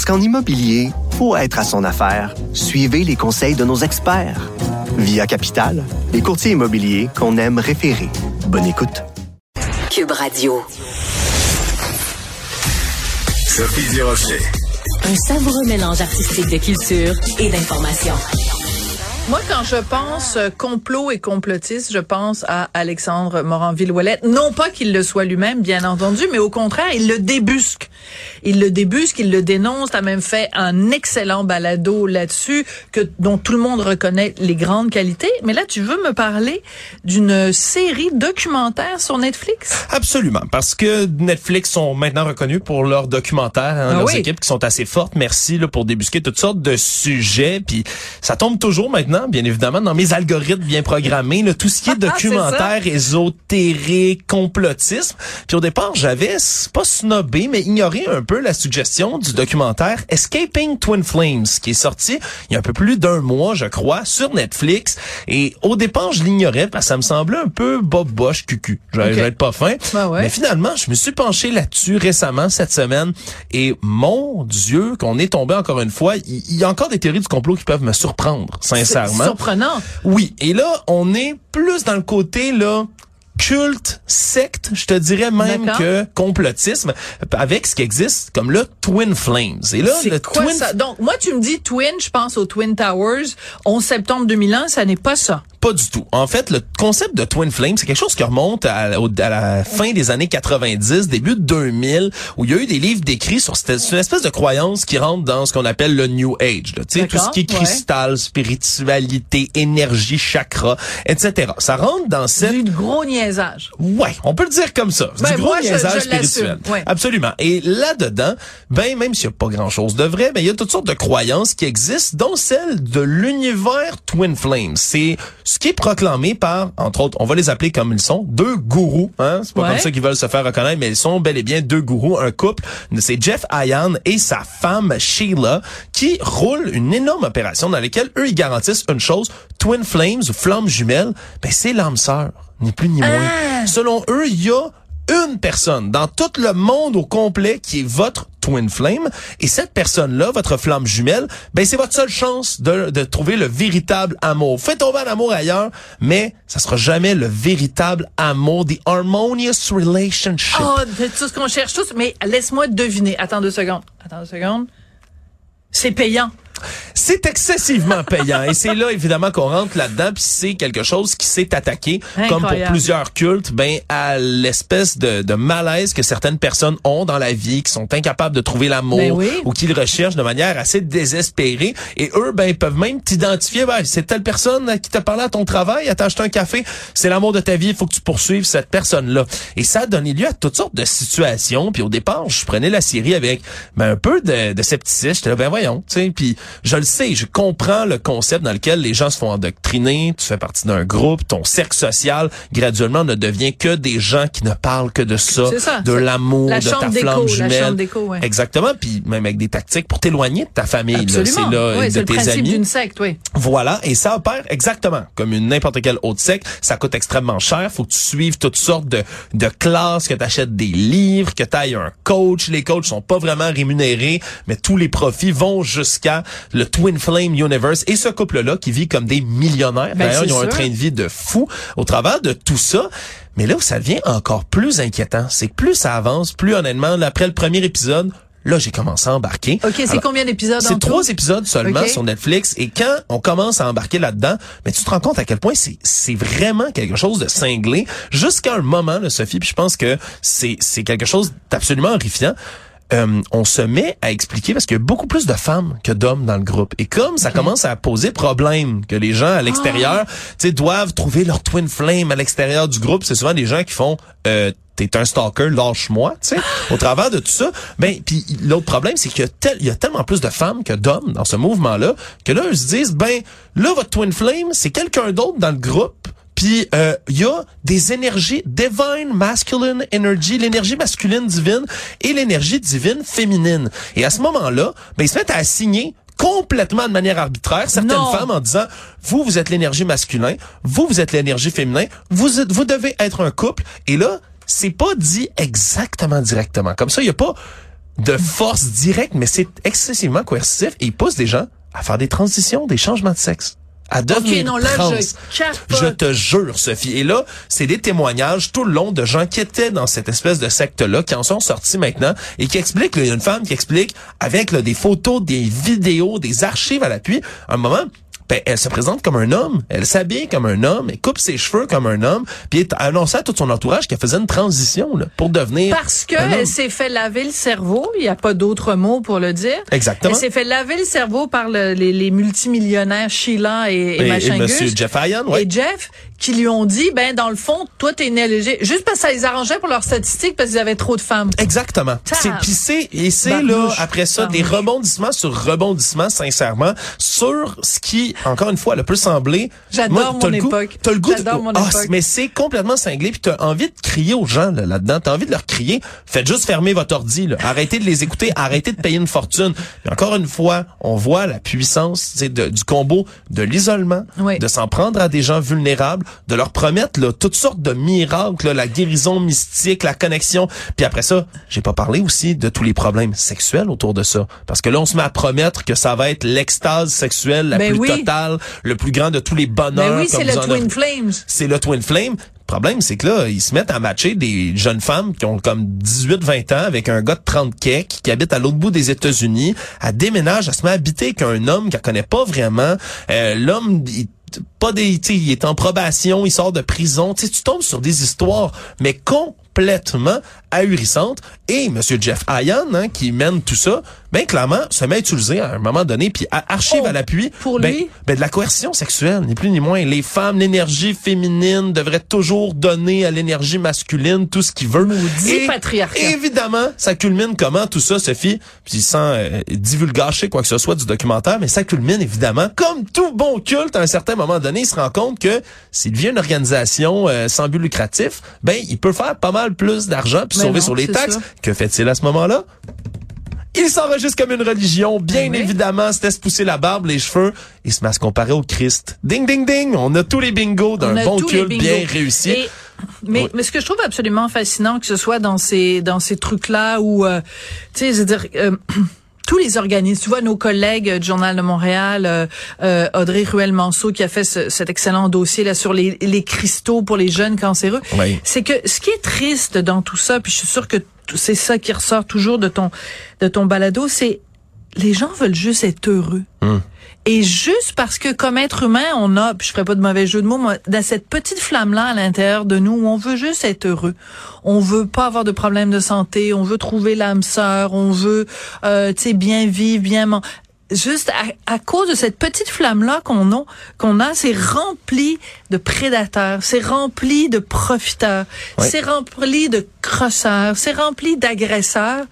Parce qu'en immobilier, pour être à son affaire, suivez les conseils de nos experts. Via Capital, les courtiers immobiliers qu'on aime référer. Bonne écoute. Cube Radio. Sophie Durocher. Un savoureux mélange artistique de culture et d'information. Moi, quand je pense euh, complot et complotiste, je pense à Alexandre Morin-Villouellette. Non pas qu'il le soit lui-même, bien entendu, mais au contraire, il le débusque. Il le débusque, il le dénonce. a même fait un excellent balado là-dessus, que dont tout le monde reconnaît les grandes qualités. Mais là, tu veux me parler d'une série documentaire sur Netflix? Absolument, parce que Netflix sont maintenant reconnus pour leurs documentaires, hein, Ah leurs oui. équipes qui sont assez fortes. Merci là, pour débusquer toutes sortes de sujets. Puis ça tombe toujours maintenant, bien évidemment, dans mes algorithmes bien programmés, là, tout ce qui est Ah, documentaire, ésotérique, complotisme. Puis au départ, j'avais pas snobé, mais ignoré un peu la suggestion du documentaire Escaping Twin Flames, qui est sorti il y a un peu plus d'un mois, je crois, sur Netflix. Et au départ, je l'ignorais parce que ça me semblait un peu bob boche cucu. Je vais Ok. je vais être pas fin. Ouais, ouais. Mais finalement, je me suis penché là-dessus récemment cette semaine et mon Dieu, qu'on est tombé encore une fois. Il il y, a encore des théories du complot qui peuvent me surprendre, C'est sincèrement. surprenant. Oui, et là, on est plus dans le côté là culte, secte, je te dirais même que complotisme, avec ce qui existe comme le Twin Flames. Et là, le quoi Twin ça? Donc, moi, tu me dis Twin, je pense aux Twin Towers. 11 septembre 2001, ça n'est pas ça. Pas du tout. En fait, le concept de Twin Flame, c'est quelque chose qui remonte à, la fin des années 90, début de 2000, où il y a eu des livres décrits sur cette une espèce de croyance qui rentre dans ce qu'on appelle le New Age. là. Tu sais, tout ce qui est ouais. cristal, spiritualité, énergie, chakra, etc. Ça rentre dans cette Du gros niaisage. Ouais, on peut le dire comme ça. C'est Ben, du gros moi, niaisage je spirituel. ouais. Absolument. Et là-dedans, ben même s'il n'y a pas grand-chose de vrai, ben il y a toutes sortes de croyances qui existent, dont celle de l'univers Twin Flames. C'est ce qui est proclamé par, entre autres, on va les appeler comme ils sont, deux gourous. Hein? C'est pas Ouais. comme ça qu'ils veulent se faire reconnaître, mais ils sont bel et bien deux gourous, un couple. C'est Jeff Ayan et sa femme Sheila qui roulent une énorme opération dans laquelle eux ils garantissent une chose, Twin Flames ou flammes jumelles, ben c'est l'âme sœur, ni plus ni moins. Ah! Selon eux, il y a une personne dans tout le monde au complet qui est votre twin flame et cette personne-là, votre flamme jumelle, ben c'est votre seule chance de, de trouver le véritable amour. Faites tomber l'amour ailleurs, mais ça sera jamais le véritable amour, the harmonious relationship. Oh, c'est tout ce qu'on cherche tous. Mais laisse-moi deviner. Attends deux secondes. Attends deux secondes. C'est payant. C'est excessivement payant et c'est là évidemment qu'on rentre là-dedans puis c'est quelque chose qui s'est attaqué comme pour plusieurs cultes ben à l'espèce de, de malaise que certaines personnes ont dans la vie qui sont incapables de trouver l'amour Ben oui. ou qui le recherchent de manière assez désespérée et eux ben ils peuvent même t'identifier ben, c'est telle personne qui t'a parlé à ton travail, elle t'a acheté un café, c'est l'amour de ta vie, il faut que tu poursuives cette personne-là. Et ça a donné lieu à toutes sortes de situations puis au départ, je prenais la série avec ben, un peu de, de scepticisme, j'étais là ben voyons, tu sais puis je le sais, je comprends le concept dans lequel les gens se font endoctriner, tu fais partie d'un groupe, ton cercle social graduellement ne devient que des gens qui ne parlent que de ça, C'est ça, de l'amour, la de ta flamme la jumelle. ouais. Exactement, puis même avec des tactiques pour t'éloigner de ta famille, là, Absolument. c'est là Oui, de le tes amis. d'une secte, oui. Voilà, et ça opère exactement comme une n'importe quelle autre secte. Ça coûte extrêmement cher. Faut que tu suives toutes sortes de, de classes, que tu achètes des livres, que tu ailles un coach. Les coachs sont pas vraiment rémunérés, mais tous les profits vont jusqu'à le Twin Flame Universe. Et ce couple-là qui vit comme des millionnaires. Ben, D'ailleurs, ils ont un train de vie de fou au travers de tout ça. Mais là où ça devient encore plus inquiétant, c'est que plus ça avance, plus honnêtement, après le premier épisode, là, j'ai commencé à embarquer. OK, c'est combien d'épisodes c'est trois épisodes seulement sur Netflix et quand on commence à embarquer là-dedans, mais tu te rends compte à quel point c'est c'est vraiment quelque chose de cinglé jusqu'à un moment là Sophie, puis je pense que c'est c'est quelque chose d'absolument horrifiant. Euh, on se met à expliquer parce qu'il y a beaucoup plus de femmes que d'hommes dans le groupe. Et comme ça commence à poser problème que les gens à l'extérieur, tu sais, doivent trouver leur twin flame à l'extérieur du groupe, c'est souvent des gens qui font euh, t'es un stalker, lâche-moi, tu sais, au travers de tout ça. Ben, puis l'autre problème, c'est qu'il y tel- y a tellement plus de femmes que d'hommes dans ce mouvement-là, que là, ils se disent, ben, là, votre twin flame, c'est quelqu'un d'autre dans le groupe. Puis euh, il y a des énergies divine masculine energy, l'énergie masculine divine et l'énergie divine féminine. Et à ce moment-là, ben ils se mettent à assigner complètement de manière arbitraire certaines Non. femmes en disant vous vous êtes l'énergie masculine, vous vous êtes l'énergie féminin, vous êtes- vous devez être un couple et là c'est pas dit exactement directement. Comme ça il y a pas de force directe mais c'est excessivement coercitif et il pousse des gens à faire des transitions, des changements de sexe. À devenir OK, non, là, trans. je te jure, Sophie. Et là, c'est des témoignages tout le long de gens qui étaient dans cette espèce de secte-là, qui en sont sortis maintenant et qui expliquent, il y a une femme qui explique avec là, des photos, des vidéos, des archives à l'appui, un moment, ben, elle se présente comme un homme, elle s'habille comme un homme, elle coupe ses cheveux comme un homme, puis elle annonçait à tout son entourage qu'elle faisait une transition là, pour devenir Parce que elle s'est fait laver le cerveau, il n'y a pas d'autre mot pour le dire. Exactement. Elle s'est fait laver le cerveau par le- les, les multimillionnaires Sheila et, et, Et- Monsieur. Jeff Ian, ouais. Et Jeff, qui lui ont dit, ben dans le fond, toi t'es né léger, juste parce que ça les arrangeait pour leurs statistiques parce qu'ils avaient trop de femmes. Exactement. C'est c'est et c'est là après ça des rebondissements sur rebondissements sincèrement sur ce qui encore une fois le peut sembler J'adore mon époque. T'as le goût de- J'adore mon Ah, époque. mais c'est complètement cinglé puis t'as envie de crier aux gens là, là-dedans, t'as envie de leur crier, faites juste fermer votre ordi là. arrêtez de les écouter, arrêtez de payer une fortune. Mais encore une fois, on voit la puissance de- du combo de l'isolement, Oui. de s'en prendre à des gens vulnérables, de leur promettre là, toutes sortes de miracles, là, la guérison mystique, la connexion. Puis après ça, j'ai pas parlé aussi de tous les problèmes sexuels autour de ça. Parce que là, on se met à promettre que ça va être l'extase sexuelle la Ben plus oui. totale, le plus grand de tous les bonheurs. Ben oui, c'est le Twin Flames. c'est le Twin Flame. Le problème, c'est que là, ils se mettent à matcher des jeunes femmes qui ont comme 18-20 ans avec un gars de 30 quais qui, habite à l'autre bout des États-Unis, à déménage, à se met à habiter avec un homme qu'elle connaît pas vraiment. Euh, L'homme, pas des, il est en probation, il sort de prison. Tu tombes sur des histoires, mais complètement ahurissantes. Et Monsieur Jeff Ian, hein, qui mène tout ça, ben clairement, se met à utiliser à un moment donné, puis à- archive Oh, à l'appui. pour ben, lui? ben, de la coercition sexuelle, ni plus ni moins. Les femmes, l'énergie féminine devrait toujours donner à l'énergie masculine tout ce qu'il veut. Maudit Et patriarcat. Évidemment, ça culmine comment tout ça, Sophie? Puis sans euh, divulgacher quoi que ce soit du documentaire, mais ça culmine évidemment, comme tout bon culte, à un certain moment donné, il se rend compte que s'il devient une organisation euh, sans but lucratif, ben il peut faire pas mal plus d'argent puis Mais sauver non, sur les taxes. ça. Que fait-il à ce moment-là? Il s'enregistre comme une religion, bien Ben oui. évidemment, se laisse pousser la barbe, les cheveux, et se met à se comparer au Christ. Ding, ding, ding! On a tous les bingos d'un bon culte bien réussi. Et- mais, mais ce que je trouve absolument fascinant, que ce soit dans ces dans ces trucs-là où, euh, tu sais, je veux dire. euh, tous les organismes, tu vois nos collègues du Journal de Montréal, euh, euh, Audrey Ruel-Manceau qui a fait ce- cet excellent dossier là sur les, les cristaux pour les jeunes cancéreux, Oui. c'est que ce qui est triste dans tout ça, puis je suis sûre que c'est ça qui ressort toujours de ton de ton balado, c'est les gens veulent juste être heureux. Et juste parce que comme être humain, on a, puis je ferai pas de mauvais jeu de mots, mais dans cette petite flamme-là à l'intérieur de nous, où on veut juste être heureux. On veut pas avoir de problèmes de santé, on veut trouver l'âme sœur, on veut, euh, tu sais, bien vivre, bien manger. Juste à, à cause de cette petite flamme-là qu'on a, qu'on a, c'est rempli de prédateurs, c'est rempli de profiteurs, c'est rempli de crosseurs, c'est rempli d'agresseurs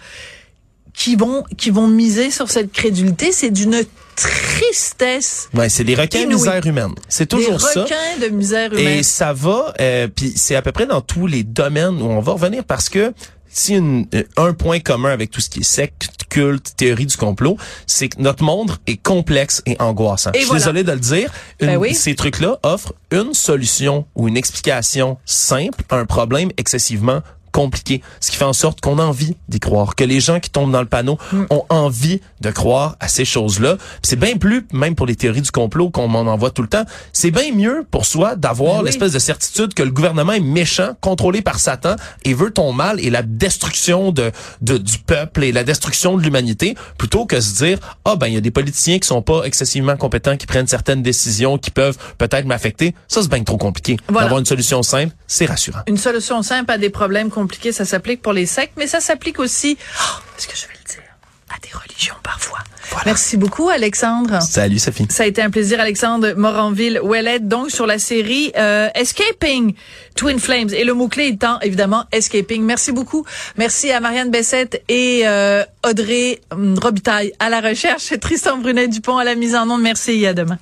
qui vont qui vont miser sur cette crédulité. C'est d'une tristesse. Ouais, c'est des requins de misère humaine. C'est toujours des ça. requins de misère humaine. Et ça va, euh, puis c'est à peu près dans tous les domaines où on va revenir parce que si une, euh, un point commun avec tout ce qui est secte, culte, théorie du complot, c'est que notre monde est complexe et angoissant. Et Je suis voilà. désolé de le dire. Une- Ben oui. Ces trucs-là offrent une solution ou une explication simple à un problème excessivement compliqué, ce qui fait en sorte qu'on a envie d'y croire, que les gens qui tombent dans le panneau Mm. ont envie de croire à ces choses-là. C'est bien plus, même pour les théories du complot qu'on m'en envoie tout le temps, c'est bien mieux pour soi d'avoir Ben oui. l'espèce de certitude que le gouvernement est méchant, contrôlé par Satan et veut ton mal et la destruction de, de- du peuple et la destruction de l'humanité, plutôt que se dire ah ben il y a des politiciens qui sont pas excessivement compétents, qui prennent certaines décisions qui peuvent peut-être m'affecter. Ça c'est bien trop compliqué. Voilà. D'avoir une solution simple, c'est rassurant. Une solution simple à des problèmes compliqué. Ça s'applique pour les sectes, mais ça s'applique aussi, oh, est-ce que je vais le dire, à des religions parfois. Merci beaucoup, Alexandre. Salut, Sophie. Ça a été un plaisir, Alexandre Moranville-Ouellet, donc sur la série euh, Escaping Twin Flames. Et le mot-clé étant, évidemment, Escaping. Merci beaucoup. Merci à Marianne Bessette et euh, Audrey hum, Robitaille à la recherche, Tristan Brunet-Dupont à la mise en onde. Merci et à demain.